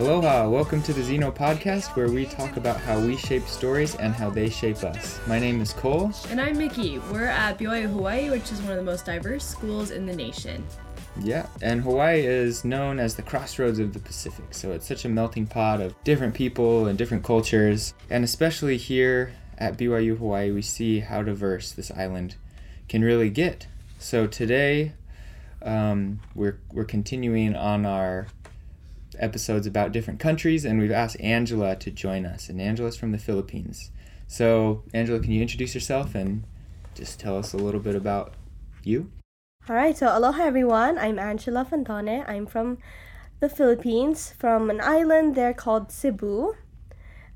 Aloha, welcome to the Zeno podcast where we talk about how we shape stories and how they shape us. My name is Cole. And I'm Mickey. We're at BYU Hawaii, which is one of the most diverse schools in the nation. Yeah, and Hawaii is known as the crossroads of the Pacific, so it's such a melting pot of different people and different cultures. And especially here at BYU Hawaii, we see how diverse this island can really get. So today, um, we're, we're continuing on our episodes about different countries, and we've asked Angela to join us. And Angela's from the Philippines. So, Angela, can you introduce yourself and just tell us a little bit about you? All right, so aloha everyone. I'm Angela Fantone. I'm from the Philippines, from an island there called Cebu.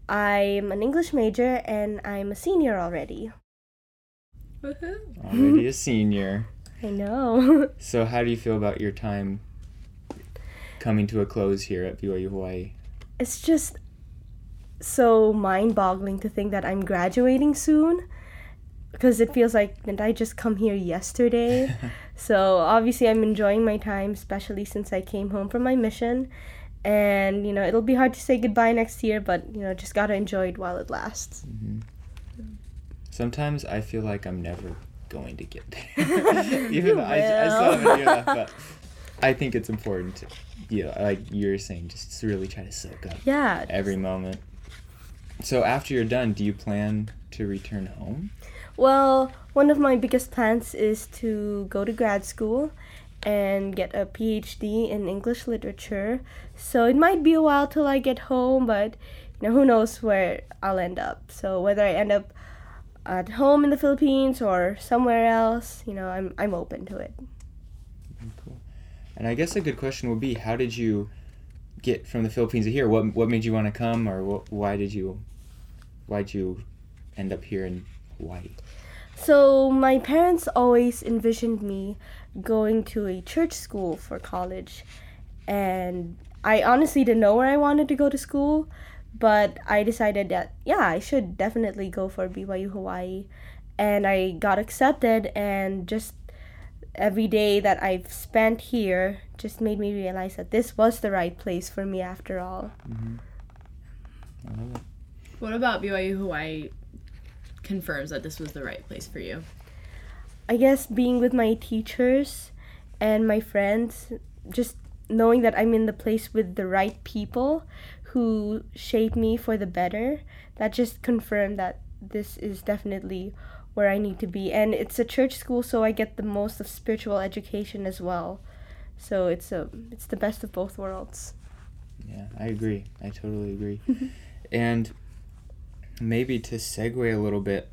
I'm an English major and I'm a senior already. Woohoo! Already a senior. I know. So, how do you feel about your time coming to a close here at BYU Hawaii? it's just so mind boggling to think that I'm graduating soon because it feels like didn't I just come here yesterday? so obviously I'm enjoying my time, especially since I came home from my mission. And you know it'll be hard to say goodbye next year, but you know just gotta enjoy it while it lasts. Mm-hmm. Sometimes I feel like I'm never going to get there. Even though I, I still have a year left, but I think it's important to, you know, like you're saying, just really try to soak up Yeah. every moment. So after you're done, do you plan to return home? Well, one of my biggest plans is to go to grad school and get a PhD in English literature. So it might be a while till I get home, but you know who knows where I'll end up. So whether I end up at home in the Philippines or somewhere else, you know, I'm I'm open to it. And I guess a good question would be, how did you get from the Philippines to here? What what made you want to come, or why did you why would you end up here in Hawaii? So my parents always envisioned me going to a church school for college, and I honestly didn't know where I wanted to go to school, but I decided that yeah, I should definitely go for BYU Hawaii, and I got accepted, and just every day that I've spent here just made me realize that this was the right place for me after all. Mm-hmm. I love it. What about BYU Hawaii confirms that this was the right place for you? I guess being with my teachers and my friends, just knowing that I'm in the place with the right people who shape me for the better, that just confirmed that this is definitely where I need to be. And it's a church school, so I get the most of spiritual education as well. So it's a it's the best of both worlds. Yeah, I agree. I totally agree. and maybe to segue a little bit,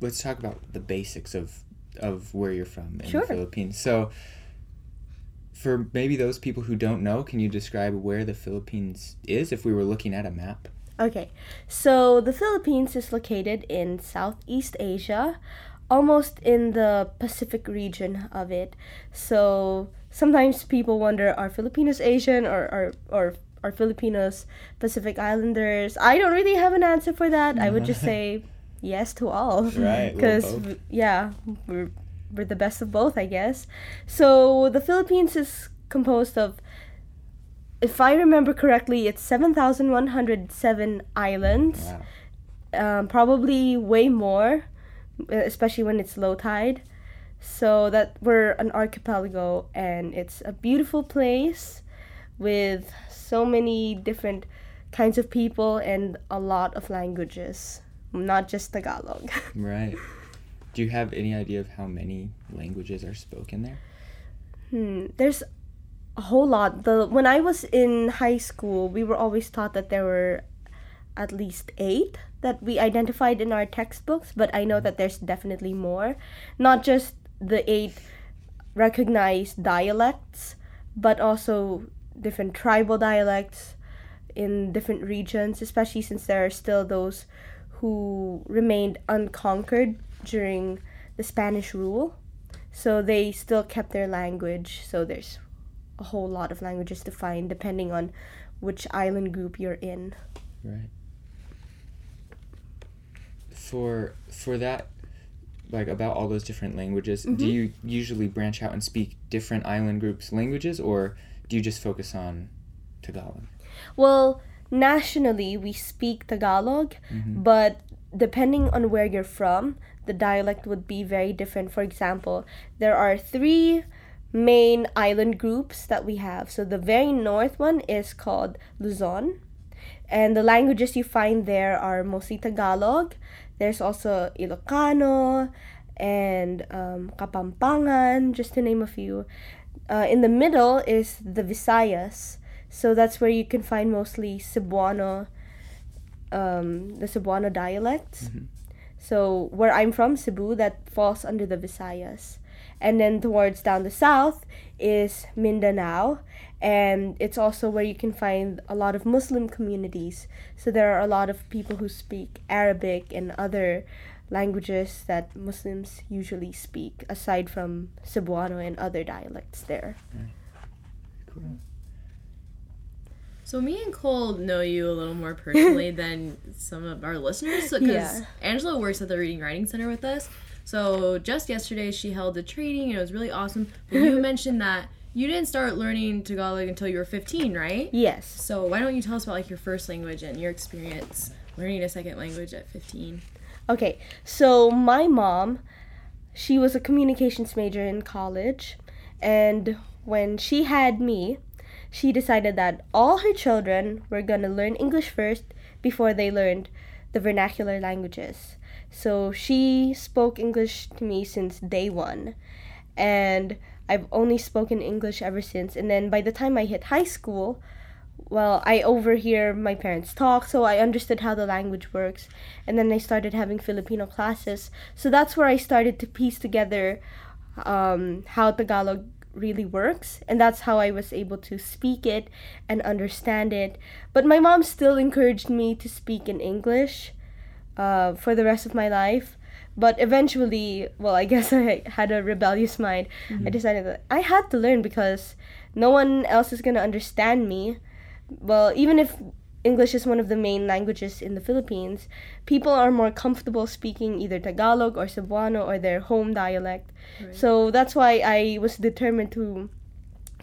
let's talk about the basics of of where you're from in Sure. the Philippines. So, for maybe those people who don't know, can you describe where the Philippines is if we were looking at a map? Okay, so the Philippines is located in Southeast Asia, almost in the Pacific region of it. So sometimes people wonder are Filipinos Asian or, or, or are Filipinos Pacific Islanders? I don't really have an answer for that. I would just say yes to all. Right, Because, yeah, we're, we're the best of both, I guess. So the Philippines is composed of if I remember correctly, it's 7,107 islands. Wow. Um, probably way more, especially when it's low tide. So that we're an archipelago and it's a beautiful place with so many different kinds of people and a lot of languages, not just Tagalog. Right. Do you have any idea of how many languages are spoken there? Hmm, there's a whole lot. The when I was in high school, we were always taught that there were at least eight that we identified in our textbooks, but I know that there's definitely more. Not just the eight recognized dialects, but also different tribal dialects in different regions, especially since there are still those who remained unconquered during the Spanish rule. So they still kept their language. So there's a whole lot of languages to find depending on which island group you're in. Right. For for that like about all those different languages, do you usually branch out and speak different island groups languages or do you just focus on Tagalog? Well, nationally we speak Tagalog, Mhm. but depending on where you're from, the dialect would be very different. For example, there are three main island groups that we have. So the very north one is called Luzon, and the languages you find there are mostly Tagalog. There's also Ilocano and um, Kapampangan, just to name a few. Uh, in the middle is the Visayas. So that's where you can find mostly Cebuano, um, the Cebuano dialects. Mhm. So where I'm from, Cebu, that falls under the Visayas. And then towards down the south is Mindanao, and it's also where you can find a lot of Muslim communities. So there are a lot of people who speak Arabic and other languages that Muslims usually speak, aside from Cebuano and other dialects there. Cool. So me and Cole know you a little more personally than some of our listeners because Yeah. Angela works at the Reading Writing Center with us. So just yesterday she held a training and it was really awesome. But you mentioned that you didn't start learning Tagalog until you were 15, right? Yes. So why don't you tell us about like your first language and your experience learning a second language at 15? Okay, so my mom, she was a communications major in college, and when she had me, she decided that all her children were gonna learn English first before they learned the vernacular languages. So she spoke English to me since day one, and I've only spoken English ever since. And then by the time I hit high school, well, I overhear my parents talk, so I understood how the language works. And then I started having Filipino classes. So that's where I started to piece together um, how Tagalog really works. And that's how I was able to speak it and understand it. But my mom still encouraged me to speak in English uh, for the rest of my life. But eventually, well, I guess I had a rebellious mind. I decided that I had to learn because no one else is going to understand me well, even if English is one of the main languages in the Philippines, people are more comfortable speaking either Tagalog or Cebuano or their home dialect. Right. So that's why I was determined to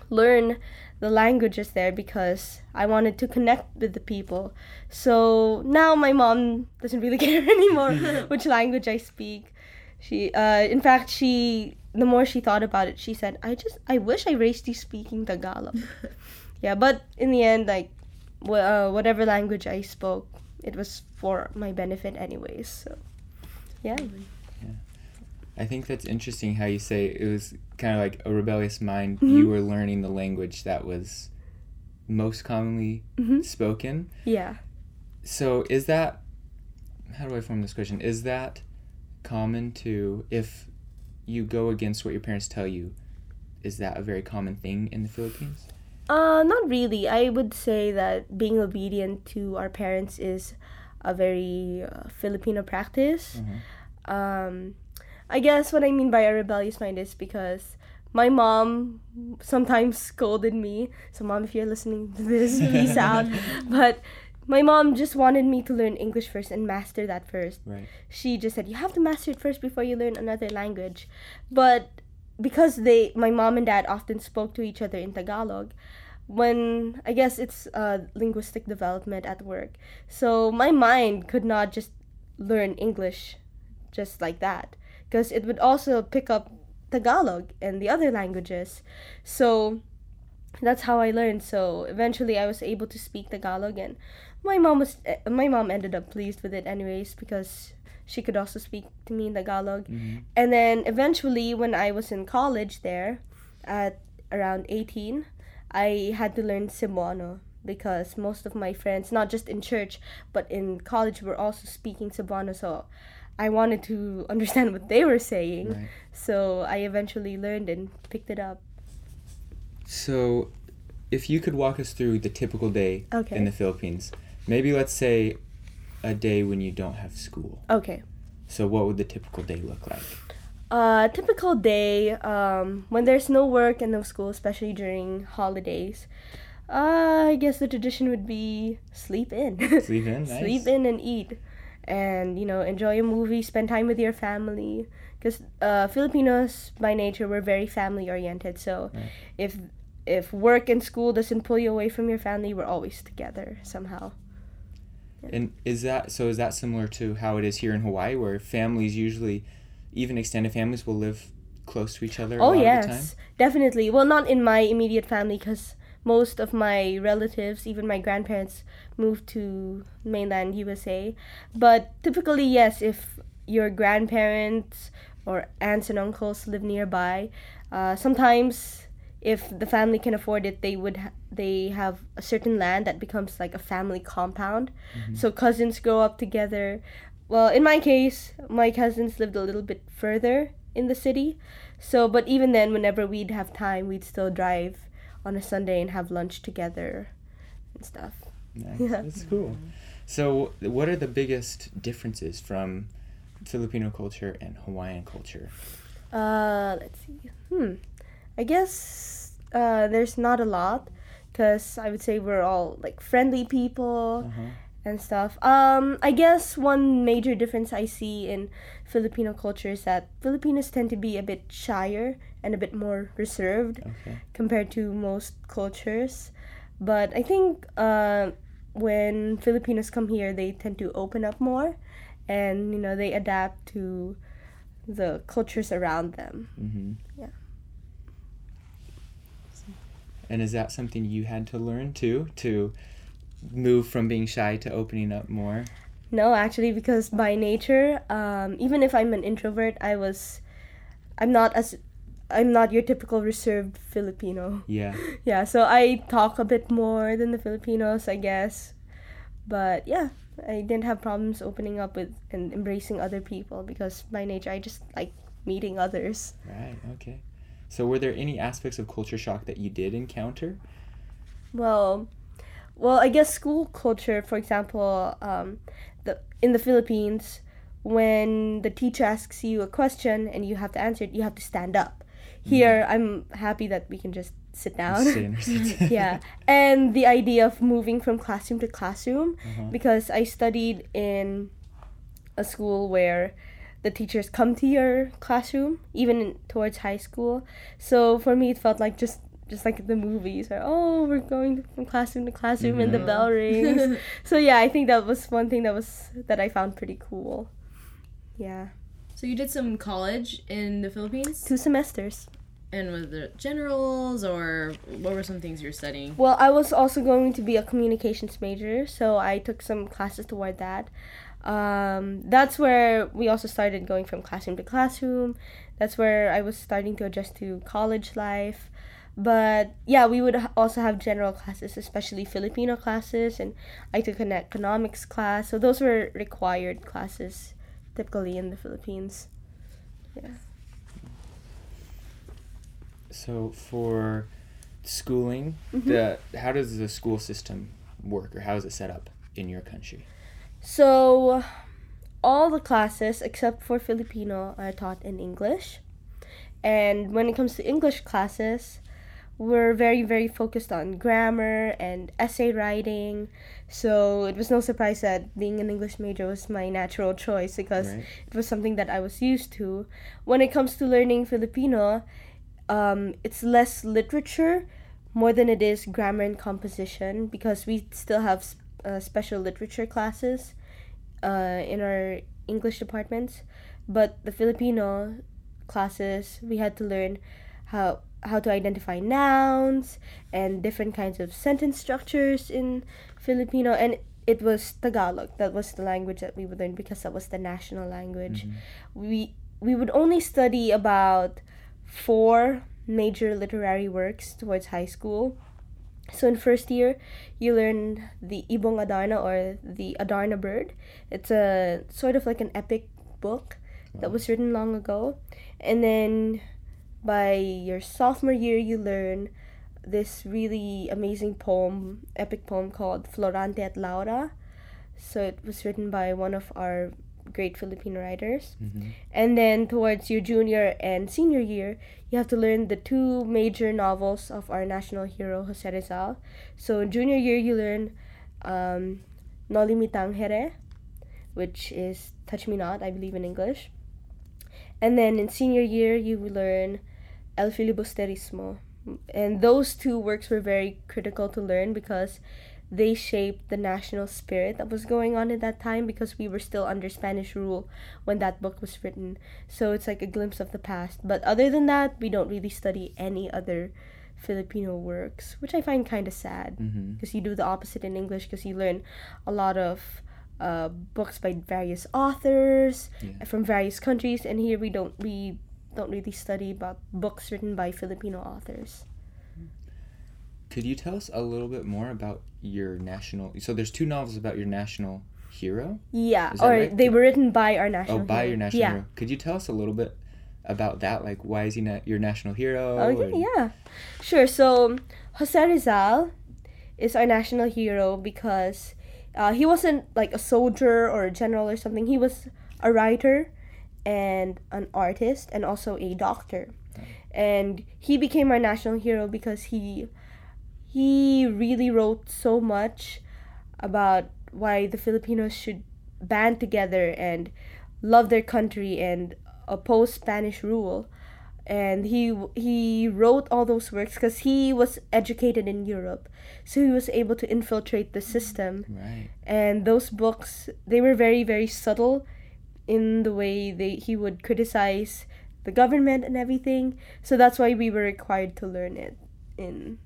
learn the languages there because I wanted to connect with the people. So now my mom doesn't really care anymore which language I speak. She, uh, in fact, she the more she thought about it, she said, "I just I wish I raised you speaking Tagalog." yeah, but in the end, like, wh- uh, whatever language I spoke, it was for my benefit anyways. So, yeah. I think that's interesting how you say it was kind of like a rebellious mind. Mhm. You were learning the language that was most commonly hmm spoken. Yeah. So is that how do I form this question? Is that common to if you go against what your parents tell you? Is that a very common thing in the Philippines? Uh, not really. I would say that being obedient to our parents is a very uh, Filipino practice. Mhm. Um, I guess what I mean by a rebellious mind is because my mom sometimes scolded me. So, mom, if you're listening to this, peace out. But my mom just wanted me to learn English first and master that first. Right. She just said, You have to master it first before you learn another language. But because they, my mom and dad often spoke to each other in Tagalog, when I guess it's uh, linguistic development at work. So my mind could not just learn English just like that because it would also pick up Tagalog and the other languages. So that's how I learned. So eventually I was able to speak Tagalog and my mom was eh, my mom ended up pleased with it anyways because she could also speak to me in Tagalog. Mhm. And then eventually, when I was in college there, at around 18, I had to learn Cebuano because most of my friends, not just in church, but in college, were also speaking Cebuano. So I wanted to understand what they were saying. Right. So I eventually learned and picked it up. So, if you could walk us through the typical day Okay. in the Philippines, maybe let's say a day when you don't have school. Okay. So, what would the typical day look like? Uh, typical day um, when there's no work and no school, especially during holidays. Uh, I guess the tradition would be sleep in. Sleep in, nice. Sleep in and eat, and you know enjoy a movie, spend time with your family. Because uh, Filipinos by nature we're very family oriented. So if if work and school doesn't pull you away from your family, we're always together somehow. And is that so? Is that similar to how it is here in Hawaii, where families usually, even extended families, will live close to each other? a Oh lot Of the time? yes, definitely. Well, not in my immediate family because most of my relatives, even my grandparents, moved to mainland USA. But typically, yes, if your grandparents or aunts and uncles live nearby, uh, sometimes if the family can afford it, they would ha- they have a certain land that becomes like a family compound. So cousins grow up together. Well, in my case, my cousins lived a little bit further in the city. So, but even then, whenever we'd have time, we'd still drive on a Sunday and have lunch together and stuff. Nice. Yeah. That's cool. So, what are the biggest differences from Filipino culture and Hawaiian culture? Uh, let's see. Hmm. I guess uh, there's not a lot because I would say we're all like friendly people Uh-huh. and stuff. Um, I guess one major difference I see in Filipino culture is that Filipinos tend to be a bit shyer and a bit more reserved Okay. compared to most cultures. But I think uh, when Filipinos come here, they tend to open up more, and you know they adapt to the cultures around them. Mm-hmm. Yeah. And is that something you had to learn too to move from being shy to opening up more? No, actually, because by nature, um, even if I'm an introvert, I was, I'm not as, I'm not your typical reserved Filipino. Yeah. Yeah, so I talk a bit more than the Filipinos, I guess. But yeah, I didn't have problems opening up with and embracing other people because by nature I just like meeting others. Right. Okay. So, were there any aspects of culture shock that you did encounter? Well, well, I guess school culture, for example, um, the in the Philippines, when the teacher asks you a question and you have to answer it, you have to stand up. Here, I'm happy that we can just sit down. Sit in or sit- yeah, and the idea of moving from classroom to classroom, Uh-huh. because I studied in a school where the teachers come to your classroom, even in, towards high school. So for me, it felt like just just like the movies, where oh, we're going from classroom to classroom, and the Mhm. bell rings. so yeah, I think that was one thing that was that I found pretty cool. Yeah, So you did some college in the Philippines, two semesters. and was it generals or what were some things you were studying? Well, I was also going to be a communications major, so I took some classes toward that. Um, that's where we also started going from classroom to classroom. That's where I was starting to adjust to college life. But yeah, we would also have general classes, especially Filipino classes, and I took an economics class. So those were required classes typically in the Philippines. Yeah. So, for schooling, Mm-hmm. the how does the school system work, or how is it set up in your country? So, all the classes except for Filipino are taught in English. And when it comes to English classes, we're very, very focused on grammar and essay writing. So, it was no surprise that being an English major was my natural choice because Right. it was something that I was used to. When it comes to learning Filipino, um, it's less literature more than it is grammar and composition because we still have uh, special literature classes uh, in our English departments. But the Filipino classes, we had to learn how how to identify nouns and different kinds of sentence structures in Filipino and it was Tagalog. That was the language that we would learn because that was the national language. Mm-hmm. We we would only study about four major literary works towards high school. So in first year, you learn the Ibong Adarna or the Adarna Bird. It's a sort of like an epic book that was written long ago. And then by your sophomore year, you learn this really amazing poem, epic poem called Florante at Laura. So it was written by one of our great Filipino writers. Mm-hmm. And then towards your junior and senior year, you have to learn the two major novels of our national hero, Jose Rizal. So in junior year, you learn um, Noli Me Tangere, which is Touch Me Not, I believe in English. And then in senior year, you learn El Filibusterismo, and those two works were very critical to learn because they shaped the national spirit that was going on at that time because we were still under Spanish rule when that book was written. So it's like a glimpse of the past. But other than that, we don't really study any other Filipino works, which I find kind of sad Mm-hmm. because you do the opposite in English because you learn a lot of uh, books by various authors Yeah. from various countries, and here we don't we don't really study about books written by Filipino authors. Could you tell us a little bit more about your national? So there's two novels about your national hero. Yeah, or right? they were written by our national. Oh, by hero. your national yeah. hero. Could you tell us a little bit about that? Like, why is he na- your national hero? Oh yeah, and- yeah, sure. So Jose Rizal is our national hero because uh, he wasn't like a soldier or a general or something. He was a writer and an artist and also a doctor, and he became our national hero because he he really wrote so much about why the Filipinos should band together and love their country and oppose Spanish rule. And he he wrote all those works because he was educated in Europe, so he was able to infiltrate the system. Right. And those books they were very very subtle in the way they he would criticize the government and everything. So that's why we were required to learn it in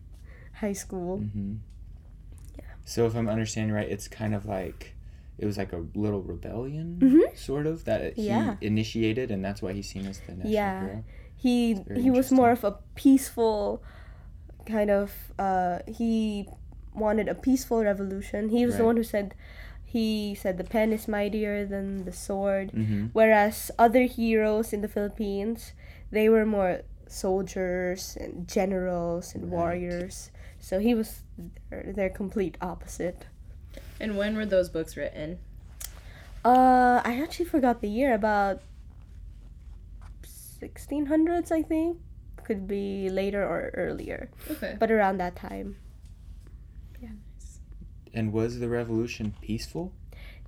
high school. Mm-hmm. Yeah. So if I'm understanding right, it's kind of like it was like a little rebellion, Mhm. sort of that he Yeah. initiated, and that's why he's seen as the national Yeah. hero. he he was more of a peaceful kind of uh he wanted a peaceful revolution he was the one who said he said the pen is mightier than the sword Mm-hmm. whereas other heroes in the philippines they were more soldiers and generals and Right. warriors so he was their, their complete opposite And when were those books written? uh i actually forgot the year about 1600s i think could be later or earlier Okay. but around that time. And was the revolution peaceful?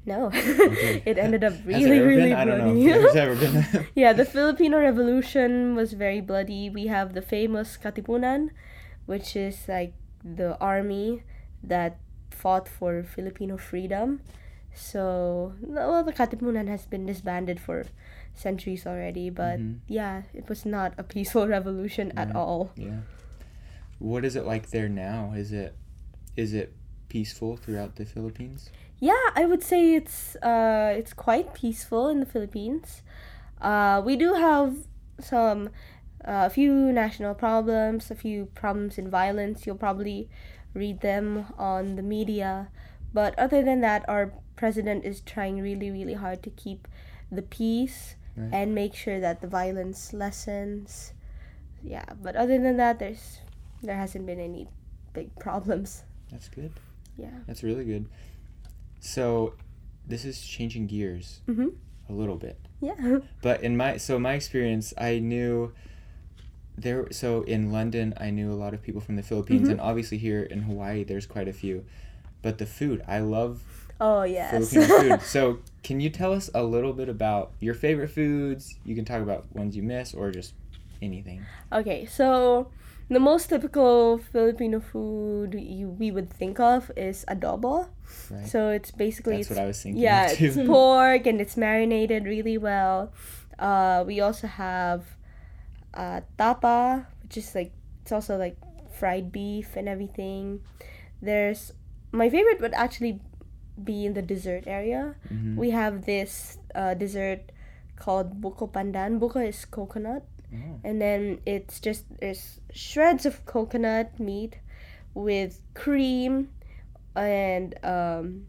No, Okay. it ended up really, really been? I don't know. bloody. if ever been. yeah, the Filipino Revolution was very bloody. We have the famous Katipunan, which is like the army that fought for Filipino freedom. So, well, the Katipunan has been disbanded for centuries already, but Mhm. yeah, it was not a peaceful revolution at all. yeah. What is it like there now? Is it is it peaceful throughout the Philippines? Yeah, I would say it's uh it's quite peaceful in the Philippines. Uh, we do have some uh, a few national problems, a few problems in violence. You'll probably read them on the media, but other than that, our president is trying really, really hard to keep the peace Right. and make sure that the violence lessens. Yeah, but other than that, there's there hasn't been any big problems. That's good. Yeah. That's really good. So, this is changing gears Mhm. a little bit. Yeah. But in my so my experience, I knew there. So in London, I knew a lot of people from the Philippines, Mhm. and obviously here in Hawaii, there's quite a few. But the food, I love Oh yes. Filipino food. So can you tell us a little bit about your favorite foods? You can talk about ones you miss or just anything. Okay, so the most typical Filipino food you, we would think of is adobo. Right. So it's basically That's it's, what I was thinking. yeah, too. it's pork and it's marinated really well. Uh, we also have uh, tapa, which is like it's also like fried beef and everything. There's my favorite would actually be in the dessert area. Mhm. We have this uh, dessert called buko pandan. Buko is coconut Oh, and then it's just there's shreds of coconut meat with cream and um,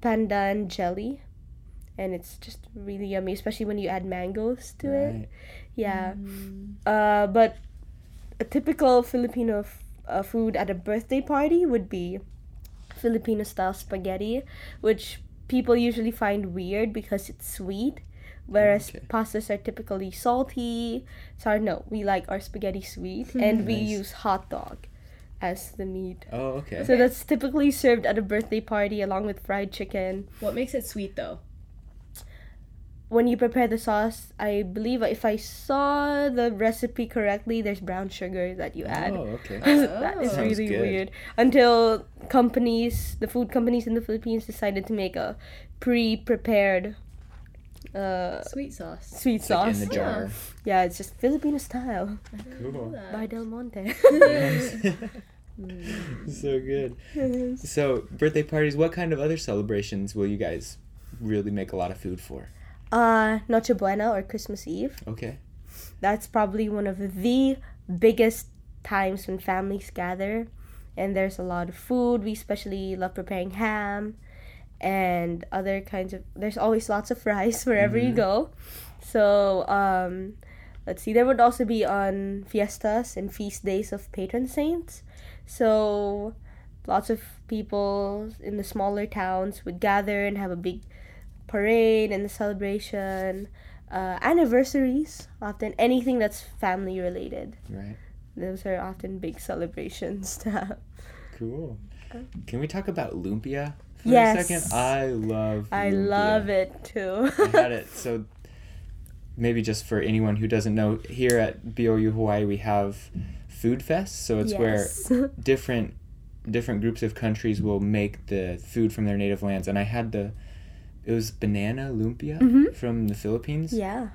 pandan jelly. And it's just really yummy especially when you add mangoes to it. Yeah. Mm. uh, but a typical filipino f- uh, food at a birthday party would be filipino style spaghetti which people usually find weird because it's sweet whereas Okay. pastas are typically salty sorry no we like our spaghetti sweet hmm. and we Nice. use hot dog as the meat Oh, okay. so that's typically served at a birthday party along with fried chicken What makes it sweet though? when you prepare the sauce, I believe if I saw the recipe correctly, there's brown sugar that you add. Oh, okay. that oh. is Oh. Sounds really good. weird. Until companies, the food companies in the Philippines decided to make a pre-prepared uh, Sweet sauce. sweet It's like sauce. in the jar. Yeah, it's just Filipino style Cool. by Del Monte. so good. So, birthday parties, what kind of other celebrations will you guys really make a lot of food for? uh, Noche Buena or Christmas Eve. Okay. That's probably one of the biggest times when families gather, and there's a lot of food. We especially love preparing ham and other kinds of. There's always lots of fries wherever you Mhm. go. So um, let's see. There would also be on fiestas and feast days of patron saints. So lots of people in the smaller towns would gather and have a big parade and a celebration. Uh, anniversaries, often anything that's family related. Right. Those are often big celebrations to have. Cool. Uh, Can we talk about lumpia for Yes. a second? I love I lumpia. love it too. I had it. So maybe just for anyone who doesn't know, here at BYU Hawaii we have food fest. So it's yes. where different different groups of countries will make the food from their native lands. And I had the it was banana lumpia Mhm. from the Philippines. yeah.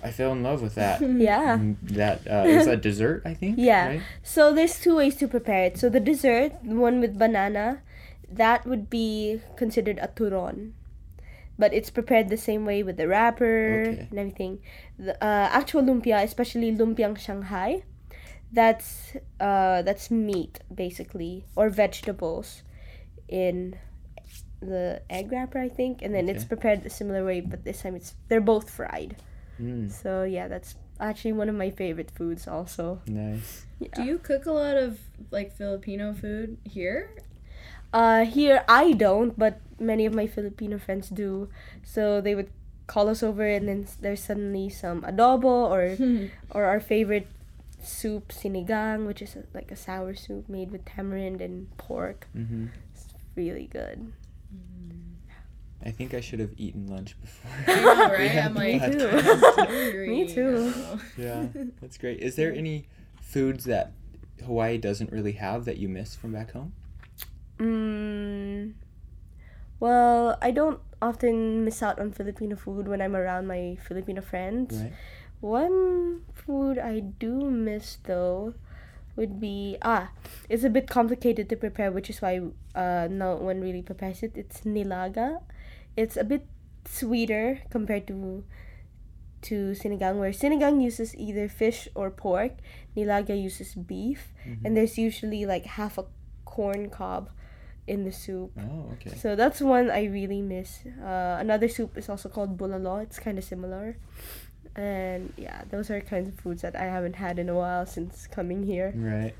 I fell in love with that. Yeah. And that uh, is a dessert, I think. Yeah. Right? So there's two ways to prepare it. So the dessert, the one with banana, that would be considered a turon. But it's prepared the same way with the wrapper Okay. and everything. The uh, actual lumpia, especially lumpiang Shanghai, that's uh, that's meat basically or vegetables in the egg wrapper, I think, and then it's prepared a similar way, but this time it's they're both fried. Mm, So yeah, that's actually one of my favorite foods also. nice. Do you cook a lot of like Filipino food here? Uh, here I don't, but many of my Filipino friends do. So they would call us over, and then there's suddenly some adobo or or our favorite soup sinigang, which is a, like a sour soup made with tamarind and pork. hmm It's really good. I think I should have eaten lunch before. I know, we right? I'm like, Me too. Me too. Yeah, that's great. Is there any foods that Hawaii doesn't really have that you miss from back home? Mm, well, I don't often miss out on Filipino food when I'm around my Filipino friends. Right. One food I do miss though would be ah, it's a bit complicated to prepare, which is why uh no one really prepares it. It's nilaga. It's a bit sweeter compared to to sinigang, where sinigang uses either fish or pork. Nilaga uses beef, Mhm. and there's usually like half a corn cob in the soup. Oh, okay. So that's one I really miss. Uh, another soup is also called bulalo. It's kind of similar. And yeah, those are kinds of foods that I haven't had in a while since coming here. Right.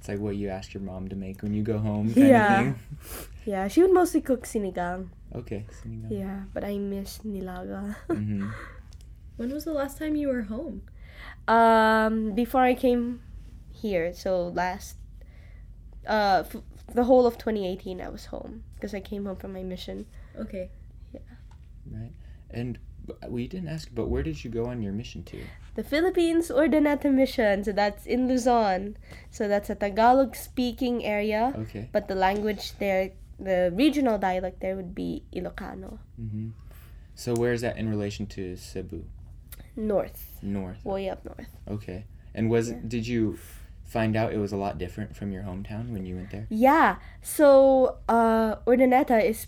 It's like what you ask your mom to make when you go home, kind Yeah. of thing. Yeah, she would mostly cook sinigang. Okay. sinigang. Yeah, but I miss nilaga. Mhm. When was the last time you were home? um, before I came here, so last, uh, f- the whole of 2018, I was home because I came home from my mission. Okay. Yeah. Right. And we didn't ask, but where did you go on your mission to? the Philippines Urdaneta Mission. So that's in Luzon. So that's a Tagalog speaking area, Okay. but the language there, the regional dialect there would be Ilocano. hmm So where is that in relation to Cebu? North, North. way up north. Okay. And was Yeah. did you find out it was a lot different from your hometown when you went there? Yeah. So uh, Urdaneta is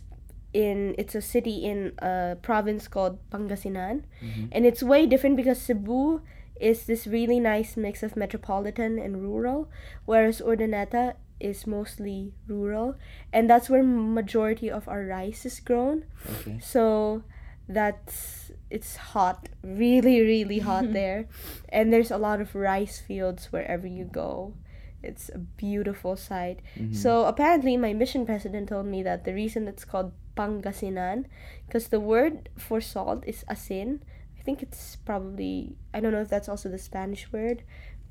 in it's a city in a province called Pangasinan, Mhm. and it's way different because Cebu is this really nice mix of metropolitan and rural, whereas Urdaneta is mostly rural, and that's where majority of our rice is grown. Okay. So that's it's hot, really, really hot there, and there's a lot of rice fields wherever you go. It's a beautiful sight. Mhm. So apparently, my mission president told me that the reason it's called Pangasinan, because the word for salt is asin. I think it's probably I don't know if that's also the Spanish word.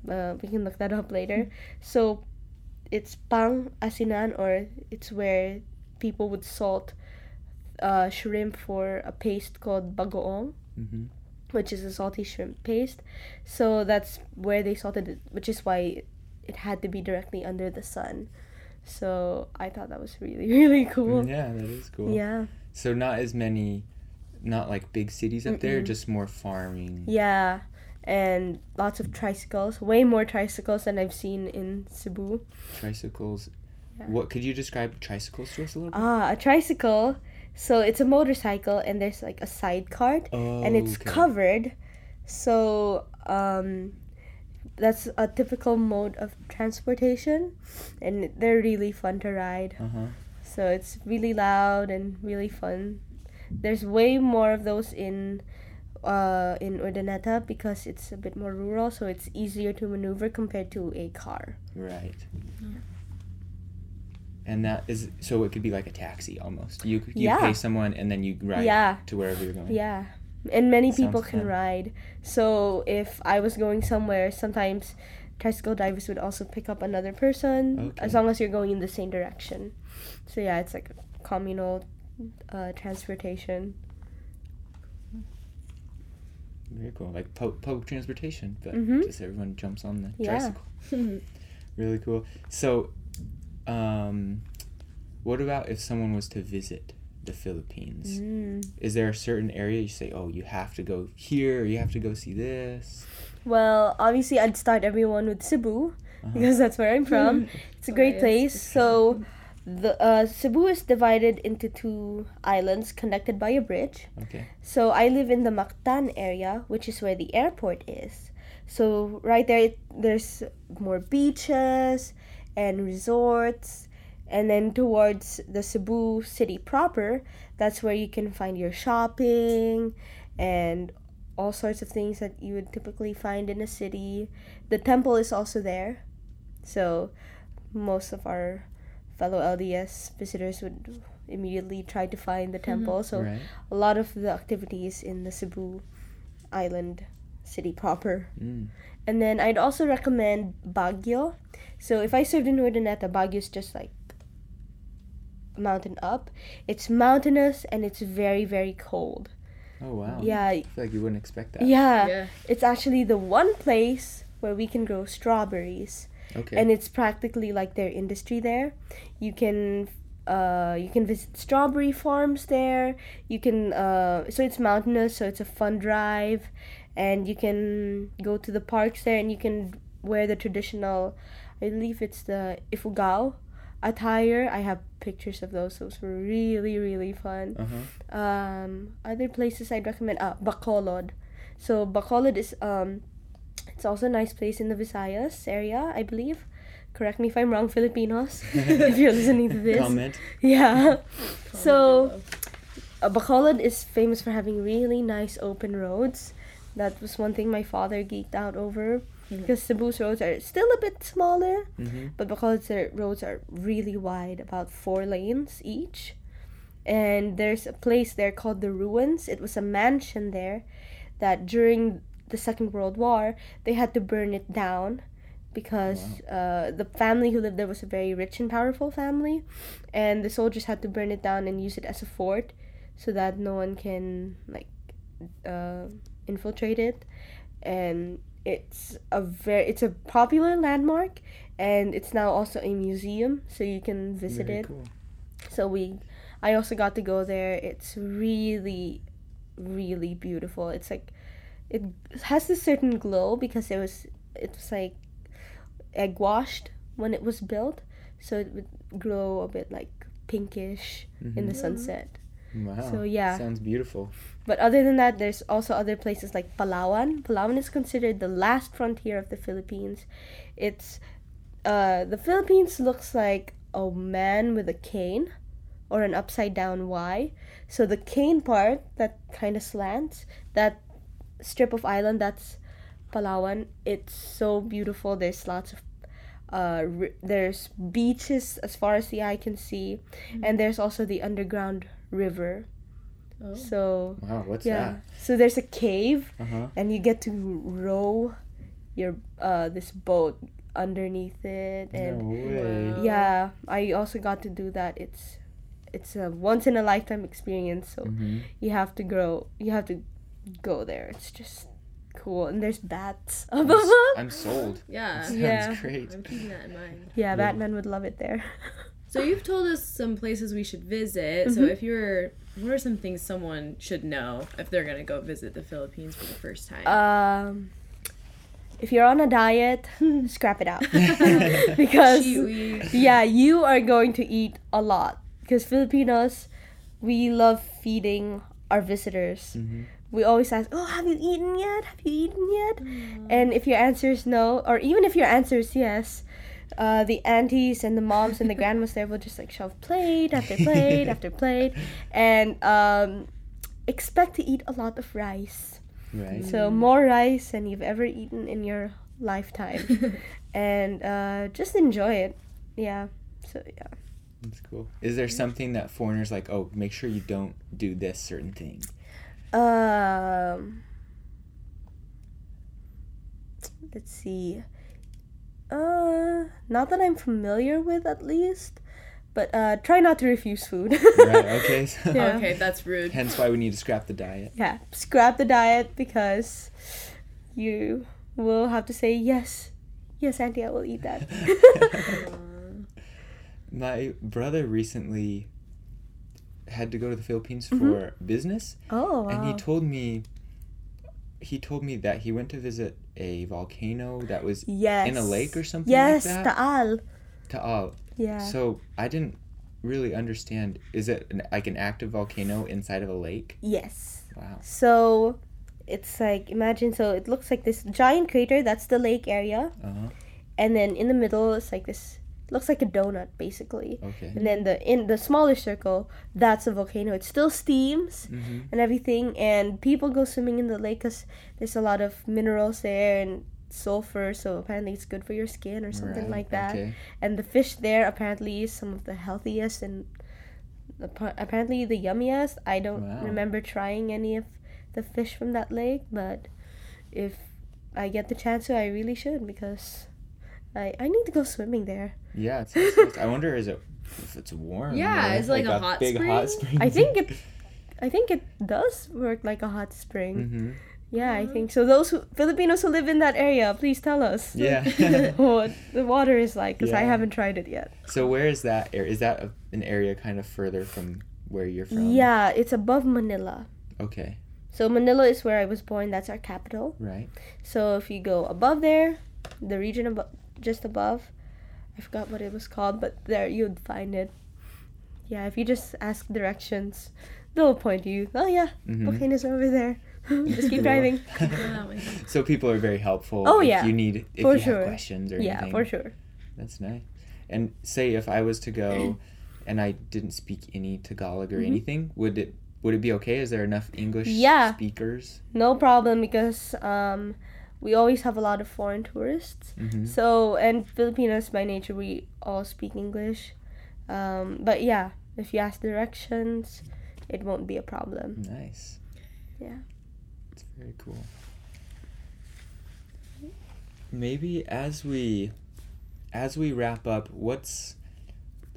Uh, we can look that up later. So it's pang asinan, or it's where people would salt uh, shrimp for a paste called bagoong, hmm which is a salty shrimp paste. So that's where they salted it, which is why it had to be directly under the sun. So I thought that was really really cool. Yeah, that is cool. Yeah. So not as many, not like big cities up there, Mm-mm. just more farming. Yeah. And lots of tricycles, way more tricycles than I've seen in Cebu. Tricycles. Yeah. What could you describe tricycles to us a little bit? Ah, a tricycle. So it's a motorcycle, and there's like a side cart, oh, and it's okay. covered. So um, that's a typical mode of transportation, and they're really fun to ride. Uh-huh. So it's really loud and really fun. There's way more of those in uh, in Urdaneta because it's a bit more rural, so it's easier to maneuver compared to a car. Right. And that is so it could be like a taxi almost. You you Yeah. pay someone and then you ride Yeah. to wherever you're going. Yeah. And many people can fun. ride. So if I was going somewhere, sometimes tricycle drivers would also pick up another person Okay. as long as you're going in the same direction. So yeah, it's like a communal uh, transportation. Very cool. Like pu- public transportation, but Mhm. just everyone jumps on the Yeah. tricycle. Really cool. So, um, what about if someone was to visit the Philippines? Mm. Is there a certain area you say, oh, you have to go here, or you have to go see this? Well, obviously, I'd start everyone with Cebu Uh-huh. because that's where I'm from. It's a great Biased. place. So, the uh, Cebu is divided into two islands connected by a bridge. Okay. So I live in the Mactan area, which is where the airport is. So right there, it, there's more beaches and resorts, and then towards the Cebu city proper, that's where you can find your shopping and all sorts of things that you would typically find in a city. The temple is also there, so most of our fellow LDS visitors would immediately try to find the temple. So right. a lot of the activities in the Cebu island city proper. Mm. And then I'd also recommend Baguio. So if I served in Urdaneta, Baguio is just like mountain up. It's mountainous and it's very very cold. Oh wow. Yeah, I feel like you wouldn't expect that. yeah. yeah. It's actually the one place where we can grow strawberries. Okay. and it's practically like their industry there. You can uh, you can visit strawberry farms there. You can uh, so it's mountainous, so it's a fun drive, and you can go to the parks there, and you can wear the traditional, I believe it's the ifugao attire. I have pictures of those. so it's really really fun. uh-huh. Um, other places I'd recommend ah Bacolod. So Bacolod is um, it's also a nice place in the Visayas area, I believe. Correct me if I'm wrong, Filipinos, if you're listening to this. Comment. Yeah. So uh, Bacolod is famous for having really nice open roads. That was one thing my father geeked out over because Cebu's roads are still a bit smaller, Mm-hmm. but because uh, roads are really wide, about four lanes each. And there's a place there called the Ruins. It was a mansion there that during the Second World War they had to burn it down because uh, the family who lived there was a very rich and powerful family, and the soldiers had to burn it down and use it as a fort so that no one can like uh, infiltrate it. And it's a very it's a popular landmark, and it's now also a museum, so you can visit Very it. cool. So we, I also got to go there. It's really, really beautiful. It's like, it has a certain glow because it was, it was like, egg washed when it was built, so it would glow a bit like pinkish in the Mhm. sunset. Wow. So, yeah. Sounds beautiful. But other than that, there's also other places like Palawan. Palawan is considered the last frontier of the Philippines. It's uh, the Philippines looks like a man with a cane or an upside down Y. So the cane part that kind of slants, that strip of island, that's Palawan. It's so beautiful. There's lots of uh, ri- there's beaches as far as the eye can see, and there's also the underground river. Oh. So Wow. What's yeah. So there's a cave? Uh huh. and you get to row your uh this boat underneath it and No way. Yeah, I also got to do that. It's it's a once in a lifetime experience. So hmm you have to grow. You have to go there. It's just cool, and there's bats I'm, s- I'm sold. Yeah. Sounds Yeah. great. I'm keeping that in mind. yeah, Batman would love it there. So you've told us some places we should visit. So if you're, what are some things someone should know if they're gonna go visit the Philippines for the first time? Um, if you're on a diet, scrap it out because Cheat yeah, you are going to eat a lot because Filipinos, we love feeding our visitors. Mhm. We always ask, "Oh, have you eaten yet? Have you eaten yet?" And if your answer is no, or even if your answer is yes, uh, the aunties and the moms and the grandmas there will just like shove plate after plate after plate, and um, expect to eat a lot of rice. Right. So more rice than you've ever eaten in your lifetime, and uh, just enjoy it. Yeah. So yeah. That's cool. Is there something that foreigners like? Oh, make sure you don't do this certain thing. Um. Let's see. Uh, not that I'm familiar with, at least. But uh, try not to refuse food. Right. Okay. So Yeah. Okay, that's rude. Hence why we need to scrap the diet. yeah, scrap the diet because you will have to say yes, yes, auntie, I will eat that. My brother recently had to go to the Philippines Mhm. for business, oh, and he told me he told me that he went to visit a volcano that was yes. in a lake or something Yes, like that. Taal. Taal. Yeah. So I didn't really understand. Is it an, like an active volcano inside of a lake? yes. Wow. So it's like imagine so it looks like this giant crater that's the lake area Uh huh. and then in the middle it's like this looks like a donut basically Okay. and then the in the smaller circle that's a volcano it still steams Mm-hmm. and everything and people go swimming in the lake because there's a lot of minerals there and sulfur so apparently it's good for your skin or something like that Okay. and the fish there apparently is some of the healthiest and apparently the yummiest i don't Wow. remember trying any of the fish from that lake but if i get the chance to i really should because i, I need to go swimming there Yeah. It sounds nice. I wonder is it if it's warm? Yeah, or is it like a hot big hot spring? spring. i think it i think it does work like a hot spring Mm-hmm. yeah i think so those who, filipinos who live in that area please tell us Yeah. what the water is like because i haven't tried it yet So where is that? Area? Is that a, an area kind of further from where you're from? yeah it's above manila Okay. so manila is where i was born that's our capital Right. So if you go above there, the region above, just above, I forgot what it was called, but there you'd find it. Yeah, if you just ask directions, they'll point you. Oh yeah, Mhm. volcanoes over there. just keep driving. Go that way. So people are very helpful. Oh, if yeah. You need if For you sure. have questions or Yeah, anything. for sure. That's nice. And say if I was to go, and I didn't speak any Tagalog or Mhm. anything, would it would it be okay? Is there enough English Yeah. speakers? No problem because um, we always have a lot of foreign tourists. Mm-hmm. So and Filipinos by nature we all speak English. Um, but yeah, if you ask directions, it won't be a problem. Nice. Yeah. It's very cool. Maybe as we as we wrap up, what's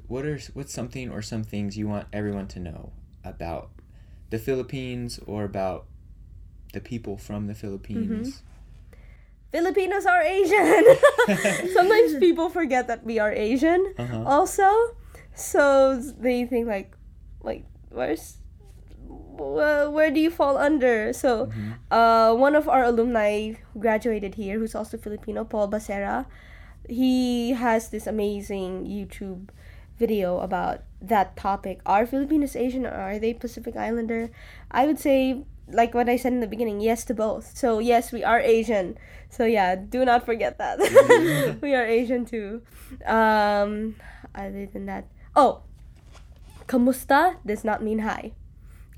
what are what's something or some things you want everyone to know about the Philippines or about the people from the Philippines? Filipinos are Asian. Sometimes people forget that we are Asian Uh-huh. also. So they think like like where's wh- where do you fall under? So Mhm. uh, one of our alumni who graduated here, who's also Filipino, Paul Basera, he has this amazing YouTube video about that topic. Are Filipinos Asian or are they Pacific Islander? I would say, like what I said in the beginning, yes to both. So, yes, we are Asian. So, yeah, do not forget that. we are Asian too. Um, other than that, oh, kamusta does not mean hi.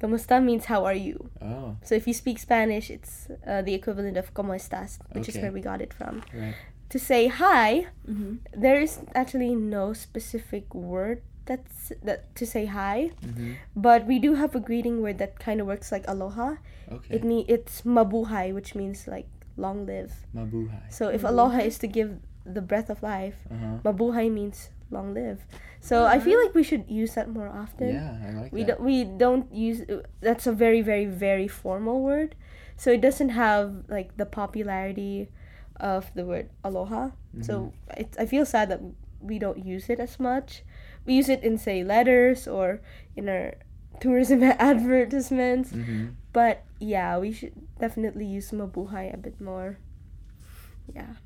Kamusta means how are you. Oh, So if you speak Spanish, it's uh, the equivalent of "cómo estás," which is where we got it from. right. To say hi, Mm-hmm. there is actually no specific word that's that to say hi, Mm-hmm. but we do have a greeting word that kind of works like aloha. Okay. It mean it's mabuhay, which means like long live. Mabuhay. So if aloha is to give the breath of life, Uh-huh. mabuhay means long live. So I feel like we should use that more often. Yeah, I like We that. don't we don't use that's a very very very formal word. So it doesn't have like the popularity of the word aloha. So it, I feel sad that we don't use it as much. We use it in say letters or in our tourism advertisements. hmm But yeah, we should definitely use mabuhay a bit more. Yeah.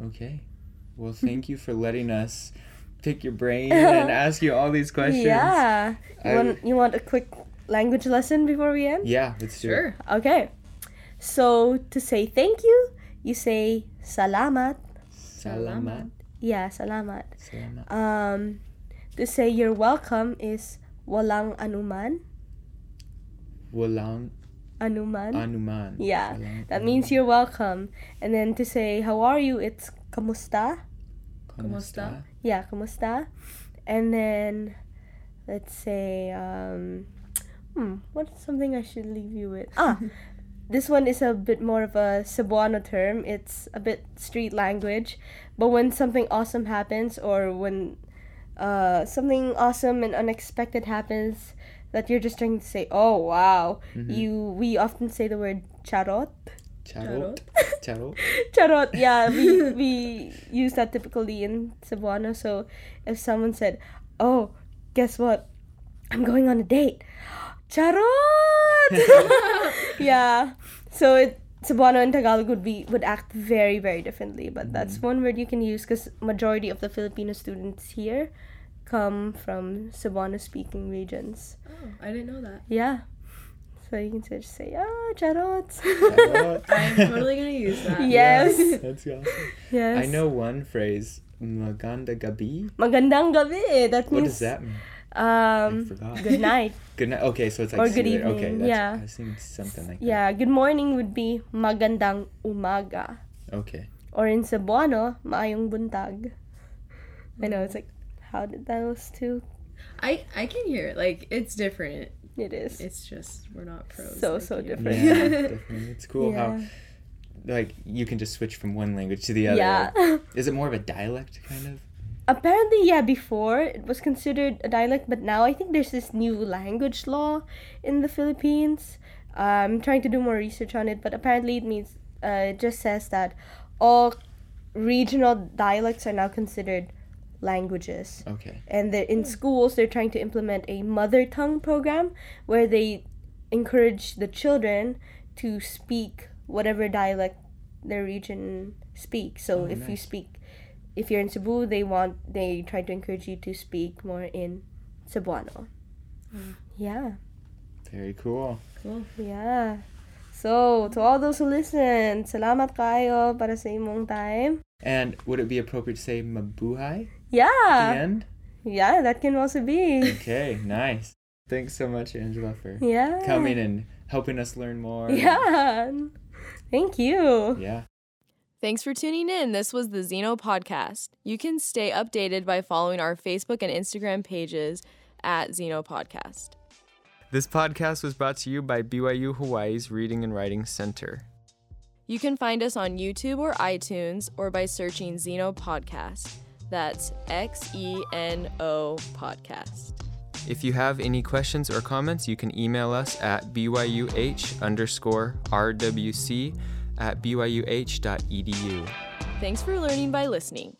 Okay. Well, thank you for letting us pick your brain and ask you all these questions. Yeah. You I- want you want a quick language lesson before we end? Yeah, let's do it. Sure. Okay. So to say thank you, you say salamat. Salamat. Yeah, salamat. Salamat. Um, to say you're welcome is walang anuman. Walang Anuman. anuman. yeah, Walang that means you're welcome. And then to say how are you, it's kamusta. Kamusta. Yeah, kamusta. And then let's say um, hmm, what's something I should leave you with? Ah, this one is a bit more of a Cebuano term. It's a bit street language, but when something awesome happens or when uh, something awesome and unexpected happens that you're just trying to say, "Oh wow," you we often say the word charot. Charot. Charot. Charot, yeah, we we use that typically in Cebuano. So if someone said, "Oh, guess what? I'm going on a date," Charot. yeah. So it Cebuano and Tagalog would be would act very very differently, but that's one word you can use because majority of the Filipino students here come from Cebuano speaking regions. Oh, I didn't know that. Yeah. So you can just say, ah, charot. Charot. I'm totally gonna use that. Yes. That's awesome. yes. I know one phrase, maganda gabi. Magandang gabi. That What means does that mean? I um good night. Good night. Okay, so it's like Or good you later. Okay, evening, that's, yeah. I was thinking something like that. Yeah, good morning would be magandang umaga. Okay. Or in Cebuano, maayong buntag. I know it's like how did those two? I I can hear it. Like it's different. It is. It's just we're not pros. So, like so you. different. Yeah, definitely. It's cool how like you can just switch from one language to the other. yeah. Is it more of a dialect kind of? Apparently, yeah, before it was considered a dialect, but now I think there's this new language law in the Philippines. I'm trying to do more research on it, but apparently it means uh, it just says that all regional dialects are now considered languages. Okay. And in schools, they're trying to implement a mother tongue program where they encourage the children to speak whatever dialect their region speaks. So Oh, if you speak, if you're in Cebu, they want they try to encourage you to speak more in Cebuano. Mm. Yeah, Very cool. Cool. yeah. So to all those who listen, salamat kayo para sa imong time. And would it be appropriate to say mabuhay at the Yeah, end? yeah, that can also be. Okay, nice. Thanks so much, Angela, for Yeah, coming and helping us learn more. Yeah. Thank you. Yeah. Thanks for tuning in. This was the Xeno Podcast. You can stay updated by following our Facebook and Instagram pages at Xeno Podcast. This podcast was brought to you by BYU Hawaii's Reading and Writing Center. You can find us on YouTube or iTunes or by searching Xeno Podcast. That's X E N O Podcast. If you have any questions or comments, you can email us at byuh underscore rwc at byuh.edu. Thanks for learning by listening.